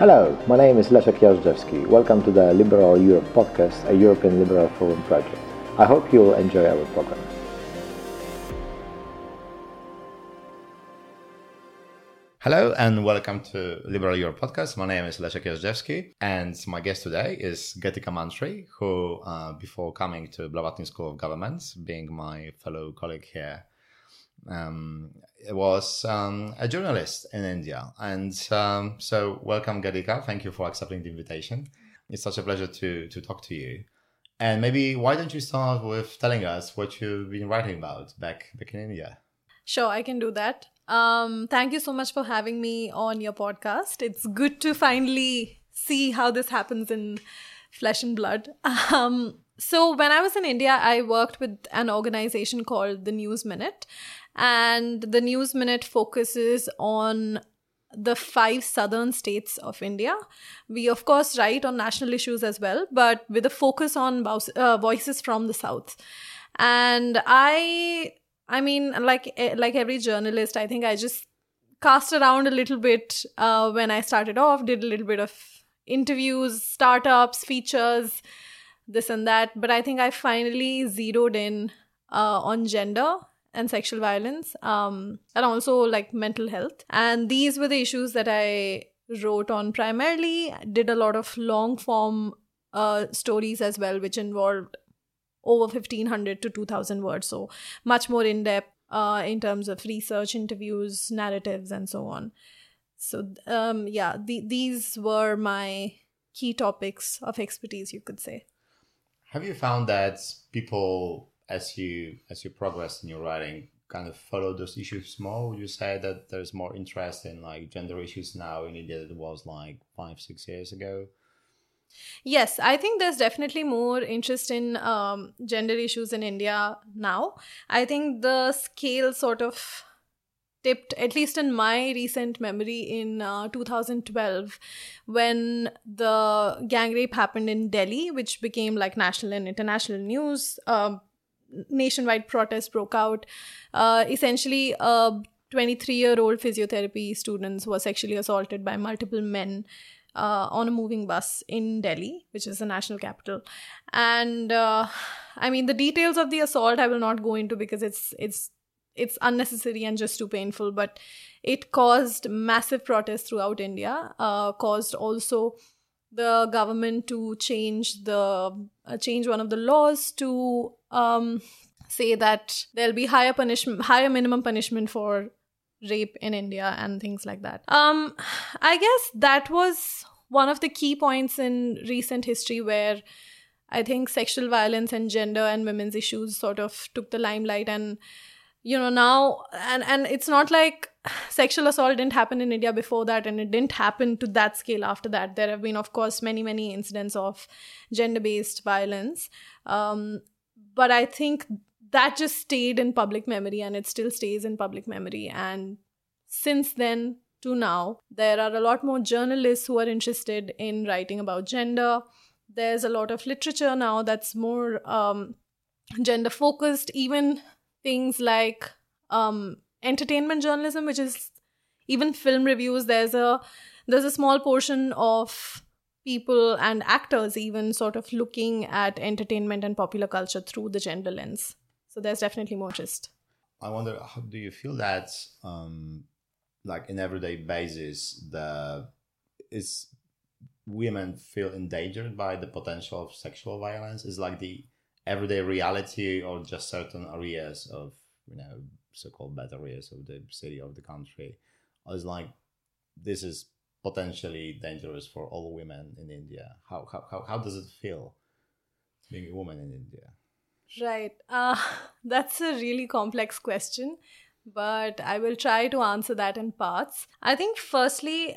Hello, my name is Leszek Jażdżewski. Welcome to the Liberal Europe podcast, a European Liberal Forum project. I hope you will enjoy our program. Hello and welcome to Liberal Europe podcast. My name is Leszek Jażdżewski and my guest today is Geetika Mantri, who, uh, before coming to Blavatnik School of Governments, being my fellow colleague here, um, was um, a journalist in India. And um, so, welcome, Geetika. Thank you for accepting the invitation. It's such a pleasure to to talk to you. And maybe why don't you start with telling us what you've been writing about back back in India? Sure, I can do that. Um, thank you so much for having me on your podcast. It's good to finally see how this happens in flesh and blood. Um, so, when I was in India, I worked with an organization called the News Minute, and the News Minute focuses on the five southern states of India. We, of course, write on national issues as well, but with a focus on uh, voices from the south. And I I mean, like eh, like every journalist, I think I just cast around a little bit uh, when I started off. Did a little bit of interviews, startups, features, this and that. But I think I finally zeroed in uh, on gender and sexual violence, um, and also like mental health. And these were the issues that I wrote on primarily. Did a lot of long form uh, stories as well, which involved over 1500 to 2000 words so much more in depth uh, in terms of research interviews narratives and so on so um, yeah the, these were my key topics of expertise you could say have you found that people as you as you progress in your writing kind of follow those issues more would you say that there's more interest in like gender issues now in india than it was like five six years ago Yes, I think there's definitely more interest in um, gender issues in India now. I think the scale sort of tipped, at least in my recent memory, in uh, 2012 when the gang rape happened in Delhi, which became like national and international news. Um, nationwide protests broke out. Uh, essentially, a 23 year old physiotherapy student was sexually assaulted by multiple men uh, on a moving bus in Delhi, which is the national capital. And uh, I mean, the details of the assault I will not go into because it's it's it's unnecessary and just too painful. But it caused massive protests throughout India. Uh, caused also the government to change the uh, change one of the laws to um, say that there'll be higher punishment, higher minimum punishment for rape in India and things like that. Um, I guess that was one of the key points in recent history where I think sexual violence and gender and women's issues sort of took the limelight and you know now and and it's not like sexual assault didn't happen in India before that and it didn't happen to that scale after that there have been of course many many incidents of gender based violence um, but I think that just stayed in public memory and it still stays in public memory. And since then to now, there are a lot more journalists who are interested in writing about gender. There's a lot of literature now that's more um, gender focused, even things like um, entertainment journalism, which is even film reviews. There's a there's a small portion of people and actors even sort of looking at entertainment and popular culture through the gender lens. So there's definitely more interest. I wonder, how do you feel that, um, like in everyday basis, the is women feel endangered by the potential of sexual violence? Is like the everyday reality, or just certain areas of you know so-called bad areas of the city or the country? Is like this is potentially dangerous for all women in India? How how how, how does it feel being a woman in India? Right. Uh, that's a really complex question, but I will try to answer that in parts. I think, firstly,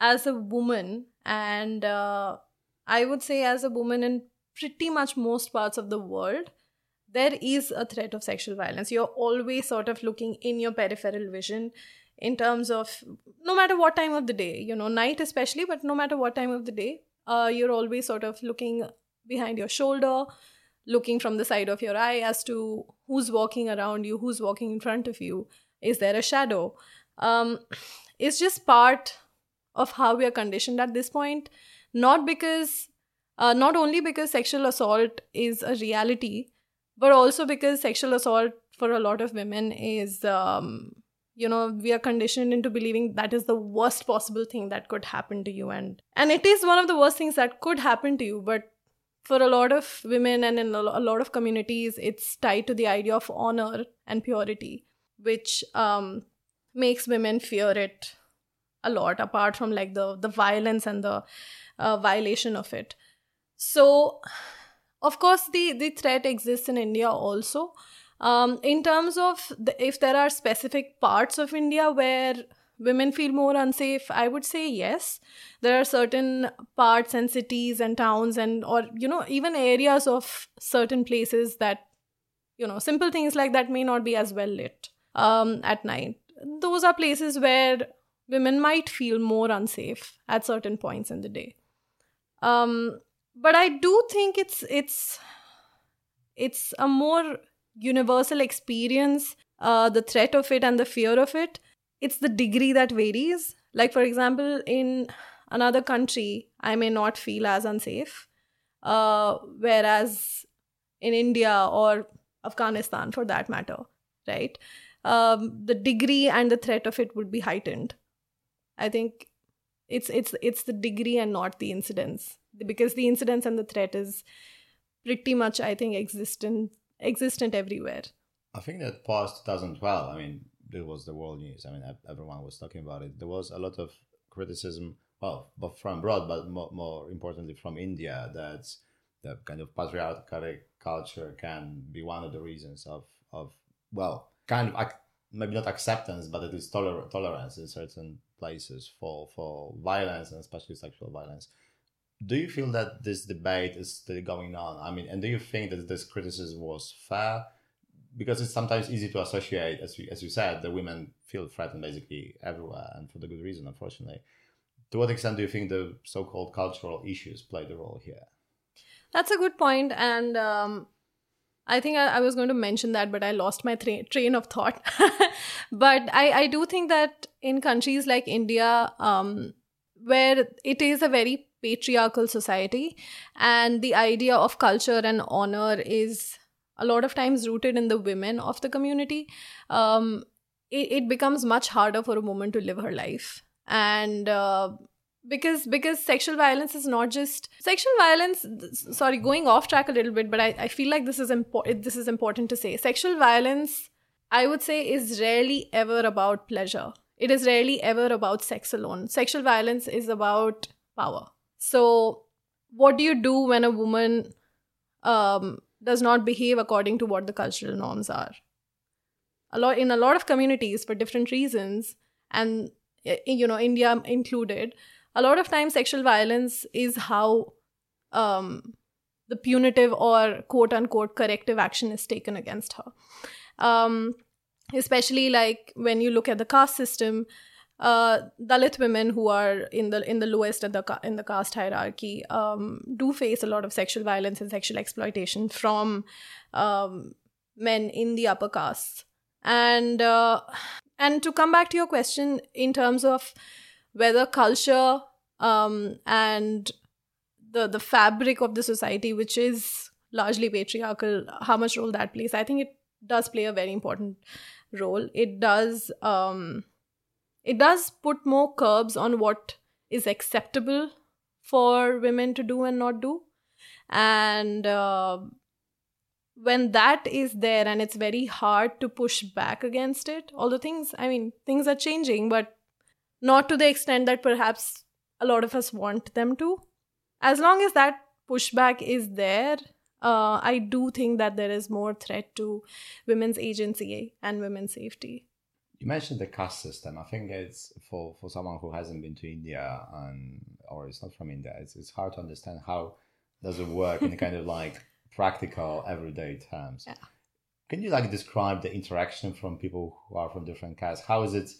as a woman, and uh, I would say as a woman in pretty much most parts of the world, there is a threat of sexual violence. You're always sort of looking in your peripheral vision in terms of no matter what time of the day, you know, night especially, but no matter what time of the day, uh, you're always sort of looking behind your shoulder looking from the side of your eye as to who's walking around you, who's walking in front of you. Is there a shadow? Um, it's just part of how we are conditioned at this point not because uh, not only because sexual assault is a reality but also because sexual assault for a lot of women is um, you know we are conditioned into believing that is the worst possible thing that could happen to you. And and it is one of the worst things that could happen to you but for a lot of women and in a lot of communities it's tied to the idea of honor and purity which um, makes women fear it a lot apart from like the the violence and the uh, violation of it. So of course the the threat exists in india also um, in terms of the, if there are specific parts of india where women feel more unsafe i would say yes. There are certain parts and cities and towns and or you know even areas of certain places that you know simple things like that may not be as well lit um, at night. Those are places where women might feel more unsafe at certain points in the day. Um, but i do think it's it's it's a more universal experience uh, the threat of it and the fear of it it's the degree that varies. Like for example in another country i may not feel as unsafe uh, whereas in india or afghanistan for that matter right? Um, the degree and the threat of it would be heightened. I think it's it's it's the degree and not the incidence because the incidence and the threat is pretty much I think existent existent everywhere. I think that past 2012, I mean, it was the world news. I mean, everyone was talking about it. There was a lot of criticism, well, but from abroad, but more, more importantly from India, that the kind of patriarchal culture can be one of the reasons of of well, kind of maybe not acceptance, but it is toler- tolerance in certain places for for violence and especially sexual violence. Do you feel that this debate is still going on? I mean, and do you think that this criticism was fair? Because it's sometimes easy to associate, as you, as you said, the women feel threatened basically everywhere, and for the good reason, unfortunately. To what extent do you think the so-called cultural issues played a role here? That's a good point, and um, I think I, I, was going to mention that, but I lost my tra- train of thought. but I, I do think that in countries like India, um, where it is a very patriarchal society, and the idea of culture and honor is a lot of times rooted in the women of the community, um, it, it becomes much harder for a woman to live her life. And uh, because because sexual violence is not just sexual violence sorry going off track a little bit but i, I feel like this is important this is important to say. Sexual violence i would say is rarely ever about pleasure. It is rarely ever about sex alone. Sexual violence is about power so what do you do when a woman um, does not behave according to what the cultural norms are a lot in a lot of communities for different reasons and you know india included a lot of times sexual violence is how um, the punitive or quote unquote corrective action is taken against her. Um, especially like when you look at the caste system, uh, Dalit women who are in the in the lowest in the in the caste hierarchy um, do face a lot of sexual violence and sexual exploitation from um, men in the upper castes. And uh, and to come back to your question in terms of whether culture um, and the the fabric of the society, which is largely patriarchal, how much role that plays, I think it does play a very important role. It does um, it does put more curbs on what is acceptable for women to do and not do, and uh, when that is there and it's very hard to push back against it the things i mean things are changing but not to the extent that perhaps a lot of us want them to. As long as that pushback is there, uh, I do think that there is more threat to women's agency and women's safety. You mentioned the caste system. I think it's for, for someone who hasn't been to India and or is not from India, it's, it's hard to understand how does it work in kind of like practical everyday terms. Yeah. Can you like describe the interaction from people who are from different castes? How is it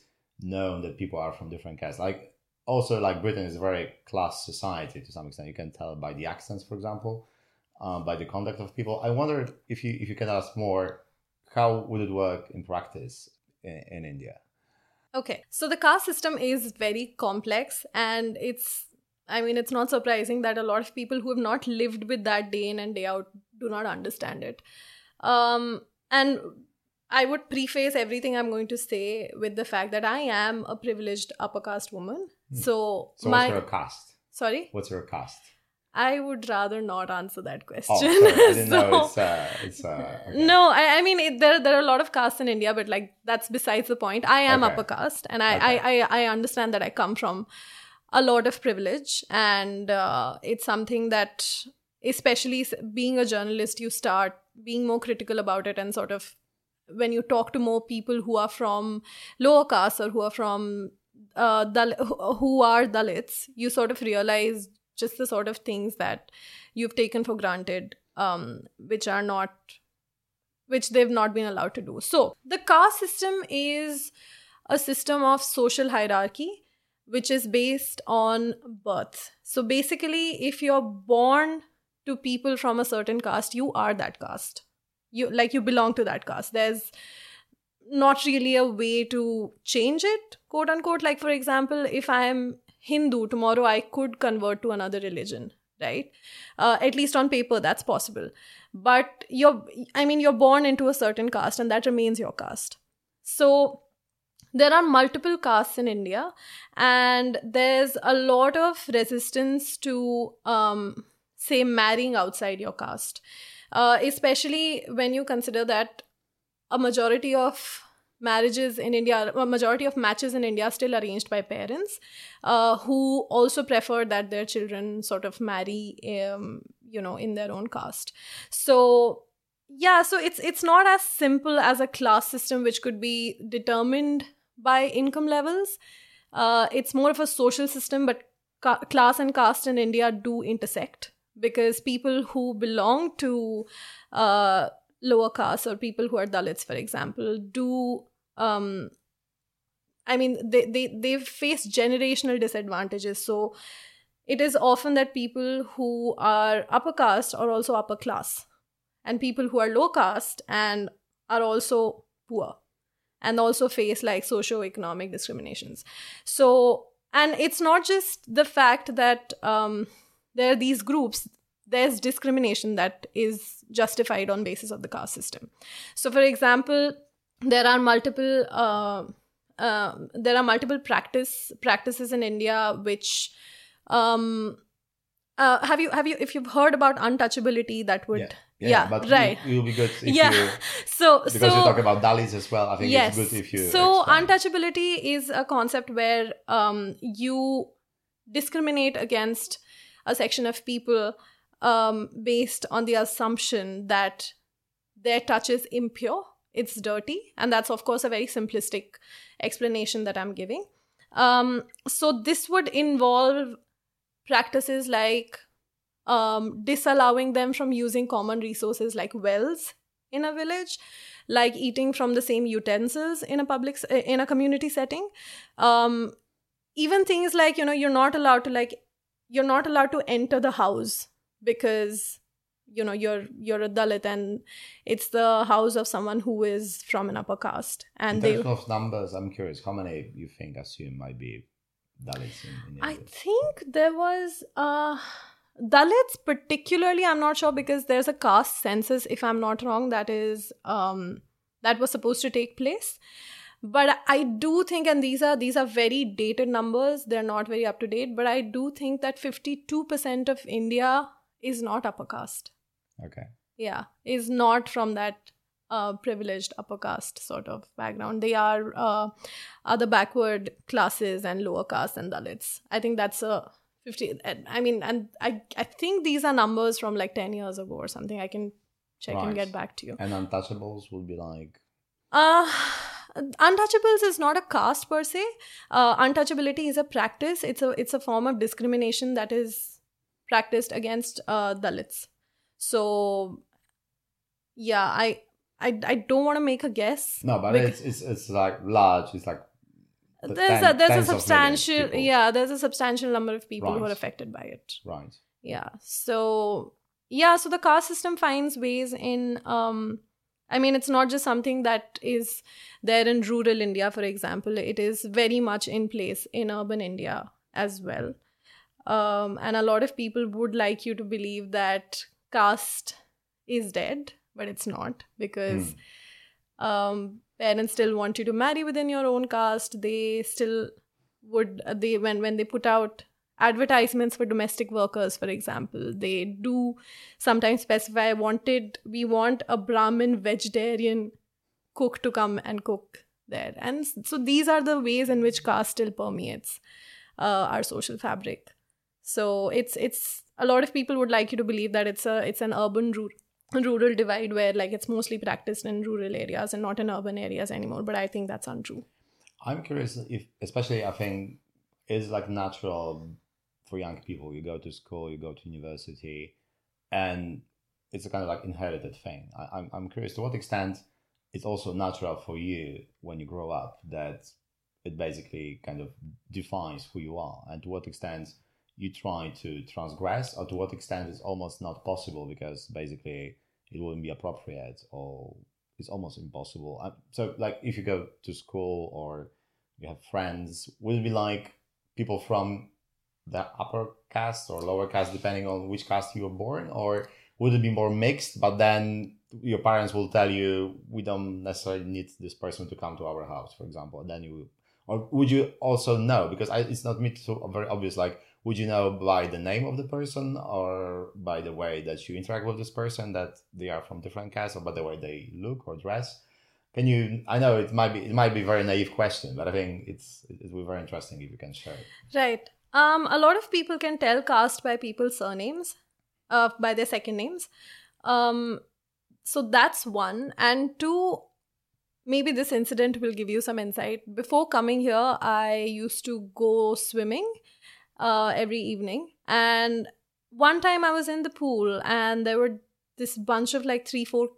known that people are from different castes. Like also like Britain is a very class society to some extent. You can tell by the accents, for example, um, by the conduct of people. I wonder if you if you can ask more, how would it work in practice in, in India? Okay, so the caste system is very complex, and it's, I mean, it's not surprising that a lot of people who have not lived with that day in and day out do not understand it. Um, and I would preface everything I'm going to say with the fact that I am a privileged upper caste woman. So, So my what's your caste? sorry, What's your caste? I would rather not answer that question. Oh, know it's uh, it's uh. okay. No, I, I mean it, there there are a lot of castes in India, but like that's besides the point. I am Okay. upper caste, and I, Okay. I, I I understand that I come from a lot of privilege, and uh, it's something that, especially being a journalist, you start being more critical about it, and sort of when you talk to more people who are from lower castes or who are from uh, Dal- who are Dalits, you sort of realize just the sort of things that you've taken for granted, um, which are not, which they've not been allowed to do. So the caste system is a system of social hierarchy, which is based on birth. So basically, if you're born to people from a certain caste, you are that caste. You like you belong to that caste. There's not really a way to change it, quote unquote. Like, for example, if I'm Hindu, tomorrow I could convert to another religion, right? Uh, at least on paper, that's possible. But you're, I mean, you're born into a certain caste and that remains your caste. So, there are multiple castes in India, and there's a lot of resistance to, um, say, marrying outside your caste, uh, especially when you consider that a majority of marriages in India, majority of matches in India are still arranged by parents uh, who also prefer that their children sort of marry, um, you know, in their own caste. So yeah, so it's it's not as simple as a class system which could be determined by income levels. Uh, it's more of a social system, but ca- class and caste in India do intersect because people who belong to uh, lower castes or people who are Dalits, for example, do um, I mean they they they face generational disadvantages. So it is often that people who are upper caste are also upper class, and people who are low caste and are also poor, and also face like socio-economic discriminations. So and it's not just the fact that um, there are these groups there's discrimination that is justified on basis of the caste system so for example there are multiple uh, uh, there are multiple practice practices in india which um uh, have you have you if you've heard about untouchability that would Yeah, yeah, but right. It will be good if yeah you so because so you talk about Dalits as well. I think yes it's good if you so explain. untouchability is a concept where um, you discriminate against a section of people um, based on the assumption that their touch is impure it's dirty and that's of course a very simplistic explanation that i'm giving. Um, so this would involve practices like um, disallowing them from using common resources like wells in a village like eating from the same utensils in a public in a community setting. Um, even things like you know you're not allowed to like you're not allowed to enter the house because you know you're you're a dalit and it's the house of someone who is from an upper caste. And in they of numbers, I'm curious how many you think assume might be Dalits in, in I think there was uh Dalits particularly I'm not sure because there's a caste census if I'm not wrong that is um that was supposed to take place. But I do think and these are these are very dated numbers they're not very up to date but I do think that 52% of India is not upper caste Okay. yeah is not from that uh, privileged upper caste sort of background. They are uh, other backward classes and lower caste and dalits. I think that's a 50 i mean and i i think these are numbers from like 10 years ago or something. I can check and get back to you. And untouchables would be like? Uh untouchables is not a caste per se. Uh, untouchability is a practice. It's a it's a form of discrimination that is practiced against uh, dalits so yeah i i, I don't want to make a guess no, but it's, it's it's like large. It's like the there's ten- a there's a tens of millions substantial yeah there's a substantial number of people who are affected by it right. yeah so yeah so the caste system finds ways in um I mean, it's not just something that is there in rural India, for example. It is very much in place in urban India as well. Um, and a lot of people would like you to believe that caste is dead, but it's not because Hmm. um, parents still want you to marry within your own caste. They still would they when when they put out advertisements for domestic workers for example they do sometimes specify wanted we want a brahmin vegetarian cook to come and cook there and so these are the ways in which caste still permeates uh, our social fabric so it's it's a lot of people would like you to believe that it's a it's an urban rural rural divide where like it's mostly practiced in rural areas and not in urban areas anymore but i think that's untrue I'm curious if, especially, I think it's like natural for young people. You go to school, you go to university, and it's a kind of like inherited thing. I, I'm, I'm curious to what extent it's also natural for you when you grow up that it basically kind of defines who you are, and to what extent you try to transgress, or to what extent it's almost not possible because basically it wouldn't be appropriate or it's almost impossible. Uh, So, like, if you go to school or you have friends, would it be like people from the upper caste or lower caste, depending on which caste you were born, or would it be more mixed? But then your parents will tell you, we don't necessarily need this person to come to our house, for example. And then you, or would you also know? Because I, it's not me so very obvious. Like, would you know by the name of the person or by the way that you interact with this person that they are from different castes or by the way they look or dress can you i know it might be it might be very naive question but i think it's it will be very interesting if you can share it Right. Um, a lot of people can tell caste by people's surnames, uh, by their second names. Um, so that's one. And two, maybe this incident will give you some insight. Before coming here, I used to go swimming uh, every evening. And one time I was in the pool and there were this bunch of like three, four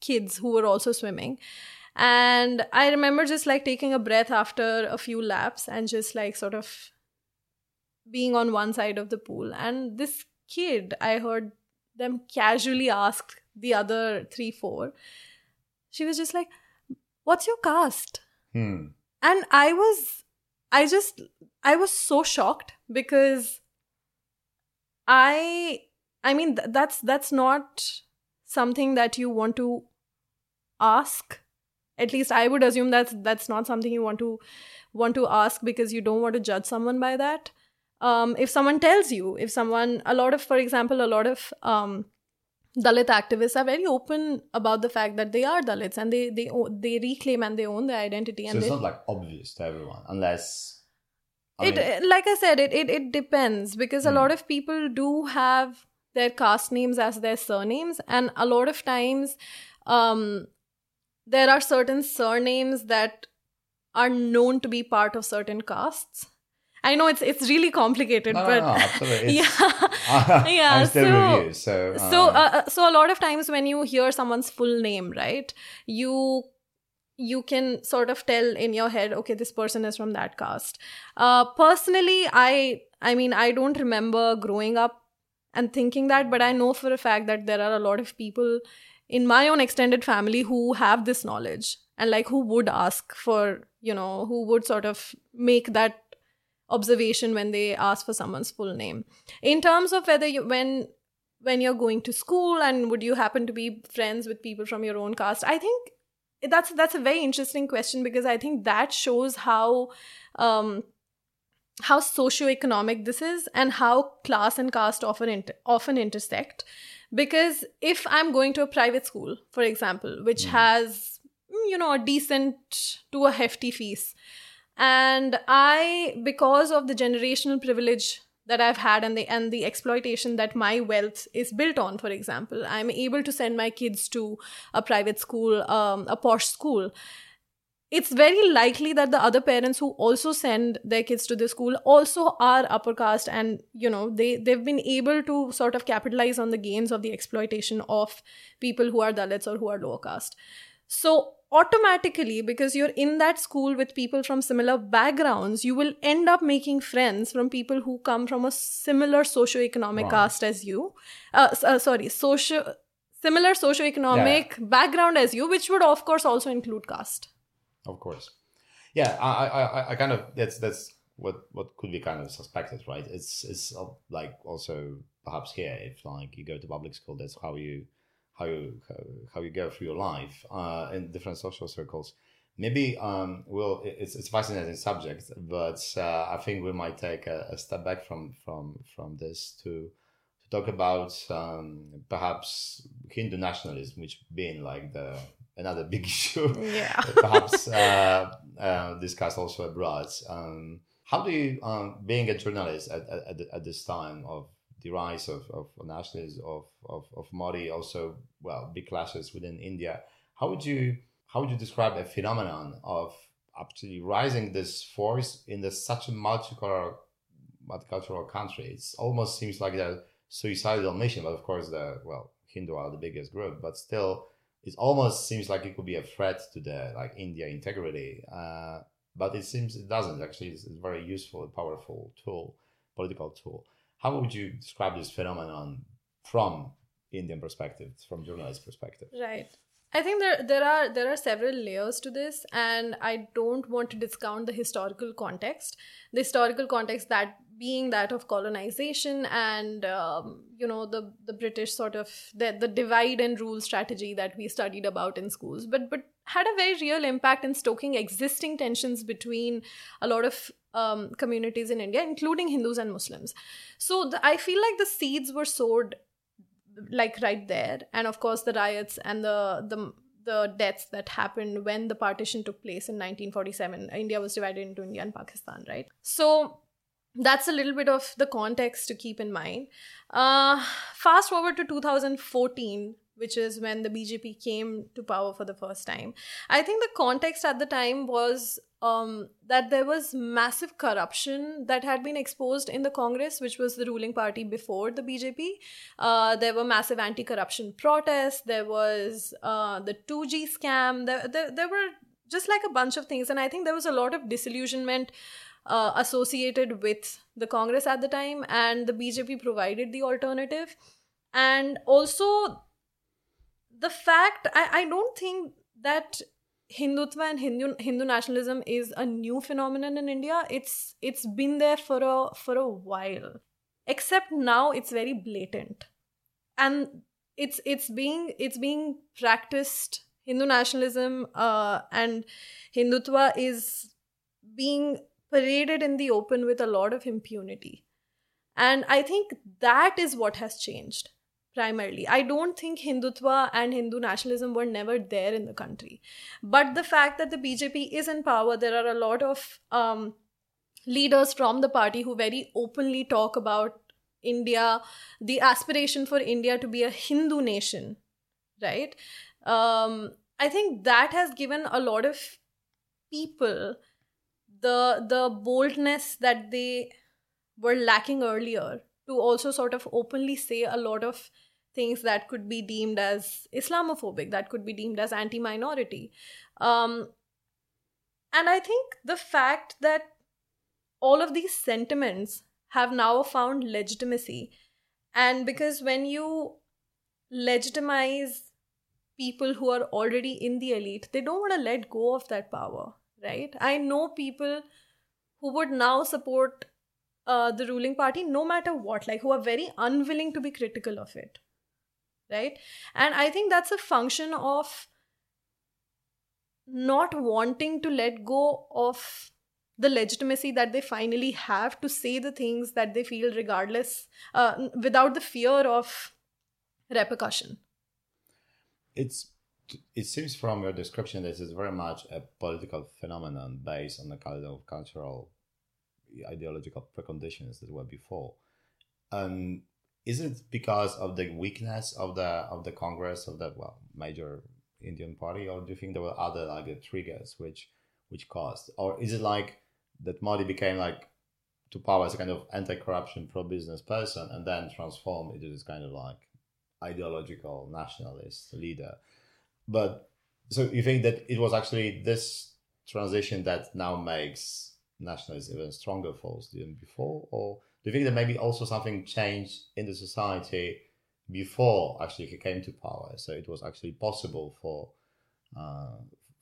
kids who were also swimming. And I remember just like taking a breath after a few laps and just like sort of being on one side of the pool. And this kid, I heard them casually ask the other three, four. She was just like, What's your caste? hmm. And I was, I just, I was so shocked because I, I mean, th- that's, that's not something that you want to ask. At least i would assume that's that's not something you want to want to ask because you don't want to judge someone by that. Um, if someone tells you if someone a lot of for example a lot of um, dalit activists are very open about the fact that they are dalits and they they they reclaim and they own their identity so and it's they, not like obvious to everyone unless I it mean, like i said it it, it depends because a Hmm. lot of people do have their caste names as their surnames and a lot of times um there are certain surnames that are known to be part of certain castes i know it's it's really complicated no, but no, absolutely. Yeah yeah I'm still so with you. So, so um, uh, uh, so a lot of times when you hear someone's full name right you you can sort of tell in your head okay this person is from that caste uh personally i i mean i don't remember growing up and thinking that but i know for a fact that there are a lot of people in my own extended family who have this knowledge and like who would ask for you know who would sort of make that observation when they ask for someone's full name in terms of whether you when when you're going to school and would you happen to be friends with people from your own caste i think that's that's a very interesting question because i think that shows how um how socioeconomic this is and how class and caste often inter- often intersect because if i'm going to a private school for example which Mm. has you know a decent to a hefty fees and i because of the generational privilege that i've had and the and the exploitation that my wealth is built on for example i'm able to send my kids to a private school um, a posh school. It's very likely that the other parents who also send their kids to the school also are upper caste and you know they they've been able to sort of capitalize on the gains of the exploitation of people who are dalits or who are lower caste. So automatically because you're in that school with people from similar backgrounds you will end up making friends from people who come from a similar socioeconomic Right. caste as you uh, uh, sorry socio similar socioeconomic Yeah. background as you, which would of course also include caste. Of course. Yeah, I, I, I, I kind of that's that's what what could be kind of suspected, right? It's it's uh, like also perhaps here if like you go to public school, that's how you how you how, you go through your life uh, in different social circles. Maybe um, well, it's it's a fascinating subject, but uh, I think we might take a, a step back from from from this to to talk about um, perhaps Hindu nationalism, which being like the another big issue Yeah. perhaps uh, uh, discussed also abroad. Um, how do you, um, being a journalist at, at, at this time of the rise of, of nationalism, of, of, of Modi, also, well, big clashes within India, how would you, how would you describe a phenomenon of actually rising this force in the, such a multicultural, multicultural country? It almost seems like a suicidal mission, but of course, the, well, Hindu are the biggest group, but still, it almost seems like it could be a threat to the like India integrity, uh, but it seems it doesn't. Actually, it's, it's a very useful, powerful tool, political tool. How would you describe this phenomenon from Indian perspective, from journalist perspective? Right. I think there there are there are several layers to this, and I don't want to discount the historical context. The historical context that being that of colonization and um, you know the the British sort of the the divide and rule strategy that we studied about in schools, but but had a very real impact in stoking existing tensions between a lot of um, communities in India, including Hindus and Muslims. So the, I feel like the seeds were sowed like right there. And of course the riots and the the the deaths that happened when the partition took place in 1947 india was divided into india and pakistan right? So that's a little bit of the context to keep in mind. Uh, fast forward to 2014 which is when the bjp came to power for the first time. I think the context at the time was um, that there was massive corruption that had been exposed in the Congress, which was the ruling party before the BJP. Uh, there were massive anti corruption protests. There was uh, the 2G scam. There, there, there were just like a bunch of things. And I think there was a lot of disillusionment uh, associated with the Congress at the time. And the BJP provided the alternative. And also, the fact, I, I don't think that Hindutva and Hindu Hindu nationalism is a new phenomenon in India. It's it's been there for a for a while. Except now it's very blatant. And it's it's being it's being practiced Hindu nationalism uh, and Hindutva is being paraded in the open with a lot of impunity. And I think that is what has changed primarily. I don't think Hindutva and Hindu nationalism were never there in the country. But the fact that the BJP is in power, there are a lot of um, leaders from the party who very openly talk about India, the aspiration for India to be a Hindu nation, right? Um, I think that has given a lot of people the the boldness that they were lacking earlier to also sort of openly say a lot of things that could be deemed as Islamophobic, that could be deemed as anti minority. Um, and I think the fact that all of these sentiments have now found legitimacy, and because when you legitimize people who are already in the elite, they don't want to let go of that power, right? I know people who would now support uh, the ruling party no matter what like who are very unwilling to be critical of it right? And i think that's a function of not wanting to let go of the legitimacy that they finally have to say the things that they feel regardless uh, without the fear of repercussion. It's it seems from your description this is very much a political phenomenon based on the kind of cultural ideological preconditions that were before. Um, is it because of the weakness of the of the Congress of the well major Indian party, or do you think there were other like triggers which which caused, or is it like that Modi became like to power as a kind of anti-corruption, pro-business person, and then transformed into this kind of like ideological nationalist leader? But so you think that it was actually this transition that now makes nationalism even stronger force than before, or do you think that maybe also something changed in the society before actually he came to power. So it was actually possible for uh,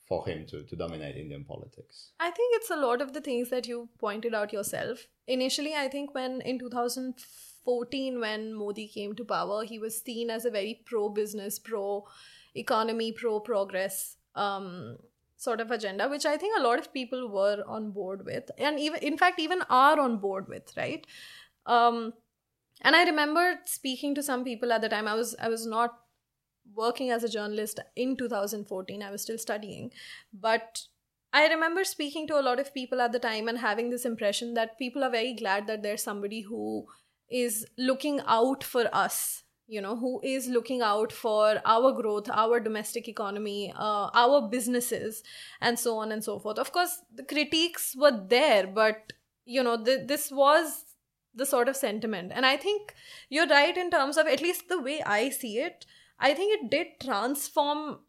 for him to, to dominate Indian politics. I think it's a lot of the things that you pointed out yourself. Initially, I think when in 2014, when Modi came to power, he was seen as a very pro business, pro economy, pro progress um, sort of agenda, which I think a lot of people were on board with, and even in fact even are on board with, right? Um, and I remember speaking to some people at the time. I was I was not working as a journalist in 2014. I was still studying, but I remember speaking to a lot of people at the time and having this impression that people are very glad that there's somebody who is looking out for us you know who is looking out for our growth our domestic economy uh, our businesses and so on and so forth. Of course the critiques were there but you know th- this was the sort of sentiment. And i think you're right in terms of at least the way i see it I think it did transform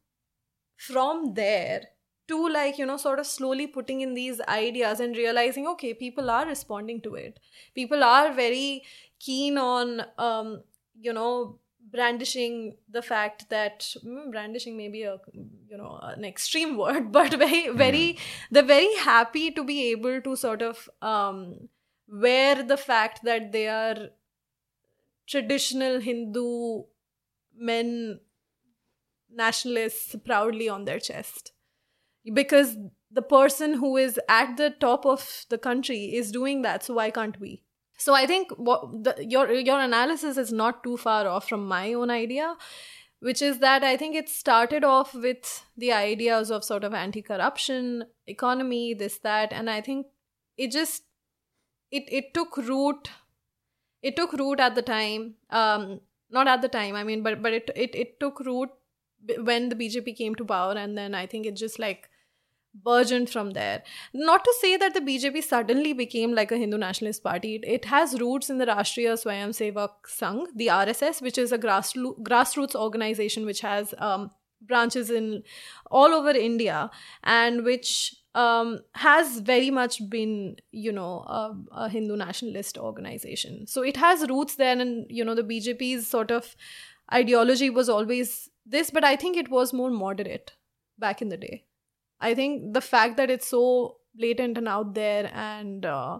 from there to like you know sort of slowly putting in these ideas and realizing okay people are responding to it. People are very keen on um you know brandishing the fact that mm, brandishing may be a you know an extreme word but very very mm. they're very happy to be able to sort of um wear the fact that they are traditional hindu men nationalists proudly on their chest because the person who is at the top of the country is doing that so why can't we so i think what the, your your analysis is not too far off from my own idea which is that i think it started off with the ideas of sort of anti-corruption economy this that and i think it just it it took root it took root at the time um not at the time i mean but but it it, it took root when the bjp came to power and then i think it just like burgeoned from there not to say that the bjp suddenly became like a hindu nationalist party it, has roots in the rashtriya swayamsevak sangh the rss which is a grassroots grassroots organization which has um, branches in all over india and which um, has very much been, you know, a, a, Hindu nationalist organization. So it has roots there, and you know, the BJP's sort of ideology was always this, but I think it was more moderate back in the day. I think the fact that it's so blatant and out there and uh,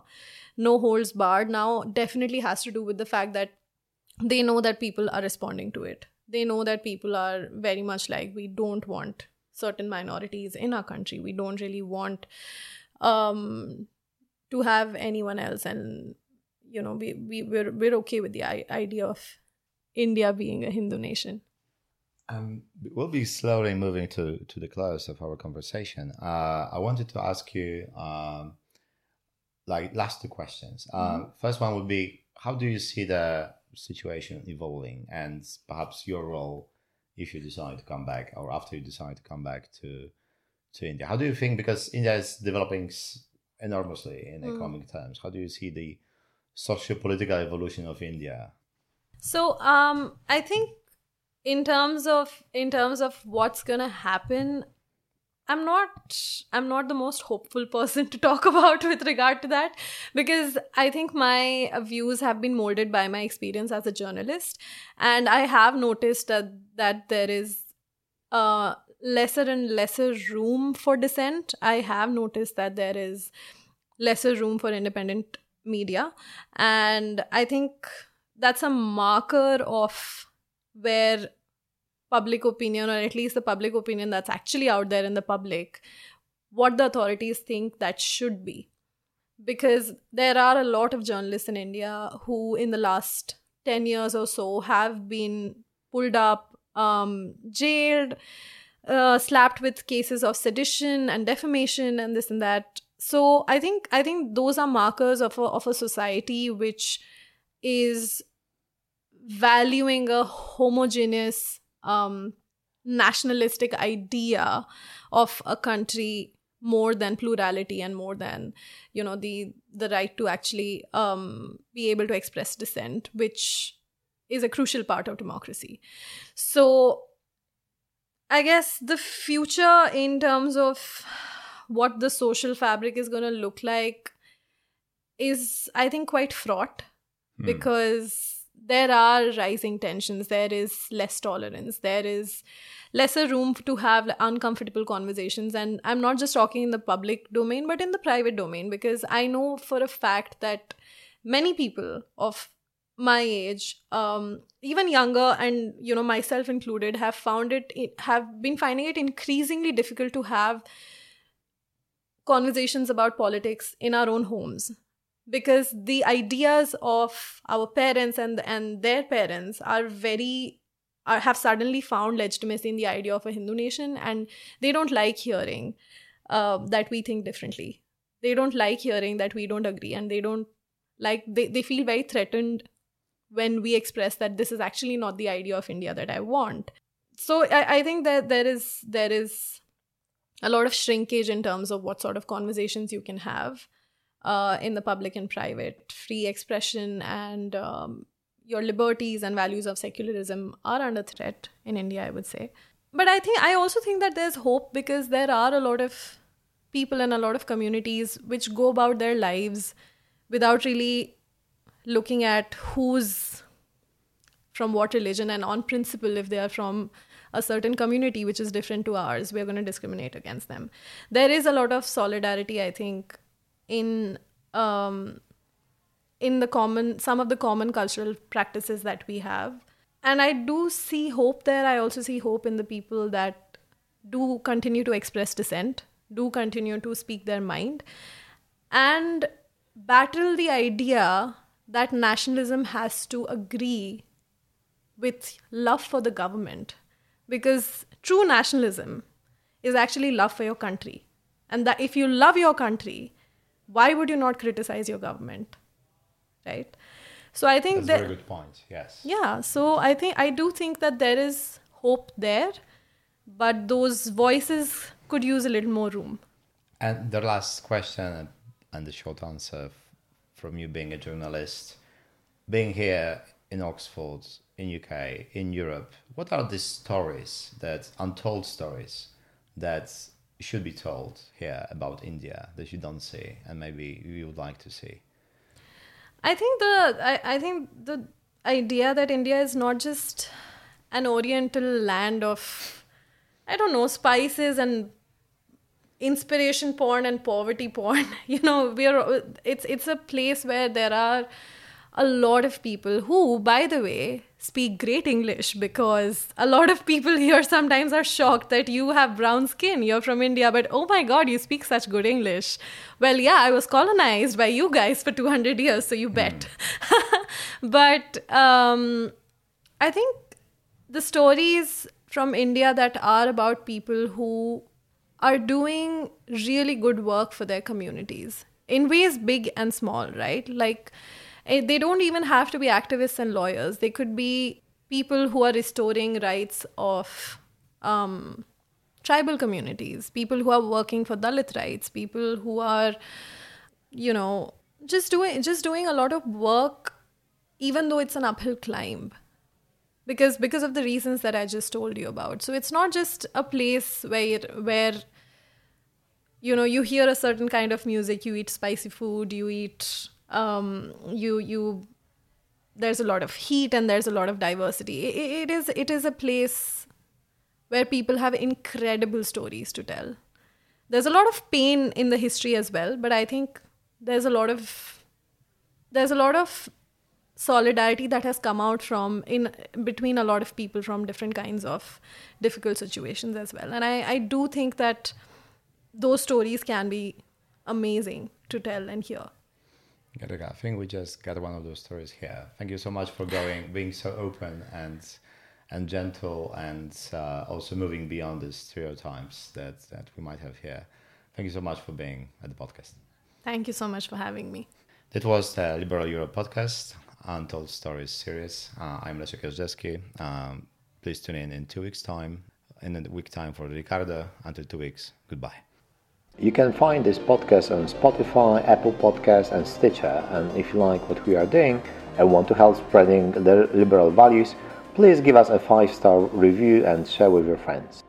no holds barred now definitely has to do with the fact that they know that people are responding to it. They know that people are very much like, we don't want certain minorities in our country. We don't really want um, to have anyone else, and you know, we we we're we're okay with the idea of India being a Hindu nation. Um, we'll be slowly moving to, to the close of our conversation. Uh, I wanted to ask you, um, like, last two questions. Uh, mm-hmm. First one would be, how do you see the situation evolving, and perhaps your role if you decide to come back or after you decide to come back to to India? How do you think because India is developing enormously in mm. economic terms? How do you see the socio-political evolution of India? So um, I think in terms of in terms of what's gonna happen, I'm not I'm not the most hopeful person to talk about with regard to that because I think my views have been molded by my experience as a journalist and I have noticed that that there is uh lesser and lesser room for dissent. I have noticed that there is lesser room for independent media and I think that's a marker of where public opinion, or at least the public opinion that's actually out there in the public, what the authorities think that should be. Because there are a lot of journalists in India who, in the last 10 years or so, have been pulled up, um, jailed, uh, slapped with cases of sedition and defamation and this and that. So I think I think those are markers of a, of a society which is valuing a homogeneous um, nationalistic idea of a country more than plurality and more than you know the the right to actually um, be able to express dissent which is a crucial part of democracy so i guess the future in terms of what the social fabric is going to look like is i think quite fraught hmm. because there are rising tensions. There is less tolerance. There is lesser room to have uncomfortable conversations. And i'm not just talking in the public domain but in the private domain because i know for a fact that many people of my age um, even younger and you know myself included have found it have been finding it increasingly difficult to have conversations about politics in our own homes because the ideas of our parents and and their parents are very are, have suddenly found legitimacy in the idea of a Hindu nation, and they don't like hearing uh, that we think differently. They don't like hearing that we don't agree, and they don't like they, they feel very threatened when we express that this is actually not the idea of India that I want. So I, I think that there is there is a lot of shrinkage in terms of what sort of conversations you can have uh, in the public and private. Free expression and um, your liberties and values of secularism are under threat in India, I would say. But I think I also think that there's hope because there are a lot of people and a lot of communities which go about their lives without really looking at who's from what religion and on principle if they are from a certain community which is different to ours we're going to discriminate against them there is a lot of solidarity i think in um, in the common some of the common cultural practices that we have. And i do see hope there. I also see hope in the people that do continue to express dissent do continue to speak their mind and battle the idea that nationalism has to agree with love for the government. Because true nationalism is actually love for your country. And that if you love your country why would you not criticize your government? Right? So i think That's that a very good point yes. Yeah so i think i do think that there is hope there but those voices could use a little more room. And the last question and the short answer from you being a journalist being here in oxford in uk in europe what are the stories that untold stories that should be told here about India that you don't see and maybe you would like to see? I think the I, I think the idea that India is not just an oriental land of I don't know spices and inspiration porn and poverty porn you know we're it's it's a place where there are a lot of people who by the way speak great English because a lot of people here sometimes are shocked that you have brown skin, you're from India, but oh my god, you speak such good English. Well, yeah, I was colonized by you guys for 200 years, so you bet. Mm. but um, I think the stories from India that are about people who are doing really good work for their communities in ways big and small, right? Like, they don't even have to be activists and lawyers. They could be people who are restoring rights of um, tribal communities, people who are working for Dalit rights, people who are, you know, just doing just doing a lot of work, even though it's an uphill climb. Because because of the reasons that I just told you about. So it's not just a place where where you know you hear a certain kind of music, you eat spicy food, you eat um, you you there's a lot of heat and there's a lot of diversity. It, it is it is a place where people have incredible stories to tell. There's a lot of pain in the history as well, but I think there's a lot of there's a lot of solidarity that has come out from in between a lot of people from different kinds of difficult situations as well and i i do think that those stories can be amazing to tell and hear I think we just got one of those stories here. Thank you so much for going, being so open and and gentle, and uh, also moving beyond the stereotypes that that we might have here. Thank you so much for being at the podcast. Thank you so much for having me. That was the Liberal Europe podcast, Untold Stories series. Uh, I'm Leszek Jażdżewski. Um, please tune in in two weeks' time, in a week time for Ricardo. Until two weeks, goodbye. You can find this podcast on Spotify, Apple Podcasts, and Stitcher. And if you like what we are doing and want to help spreading the liberal values, please give us a five star review and share with your friends.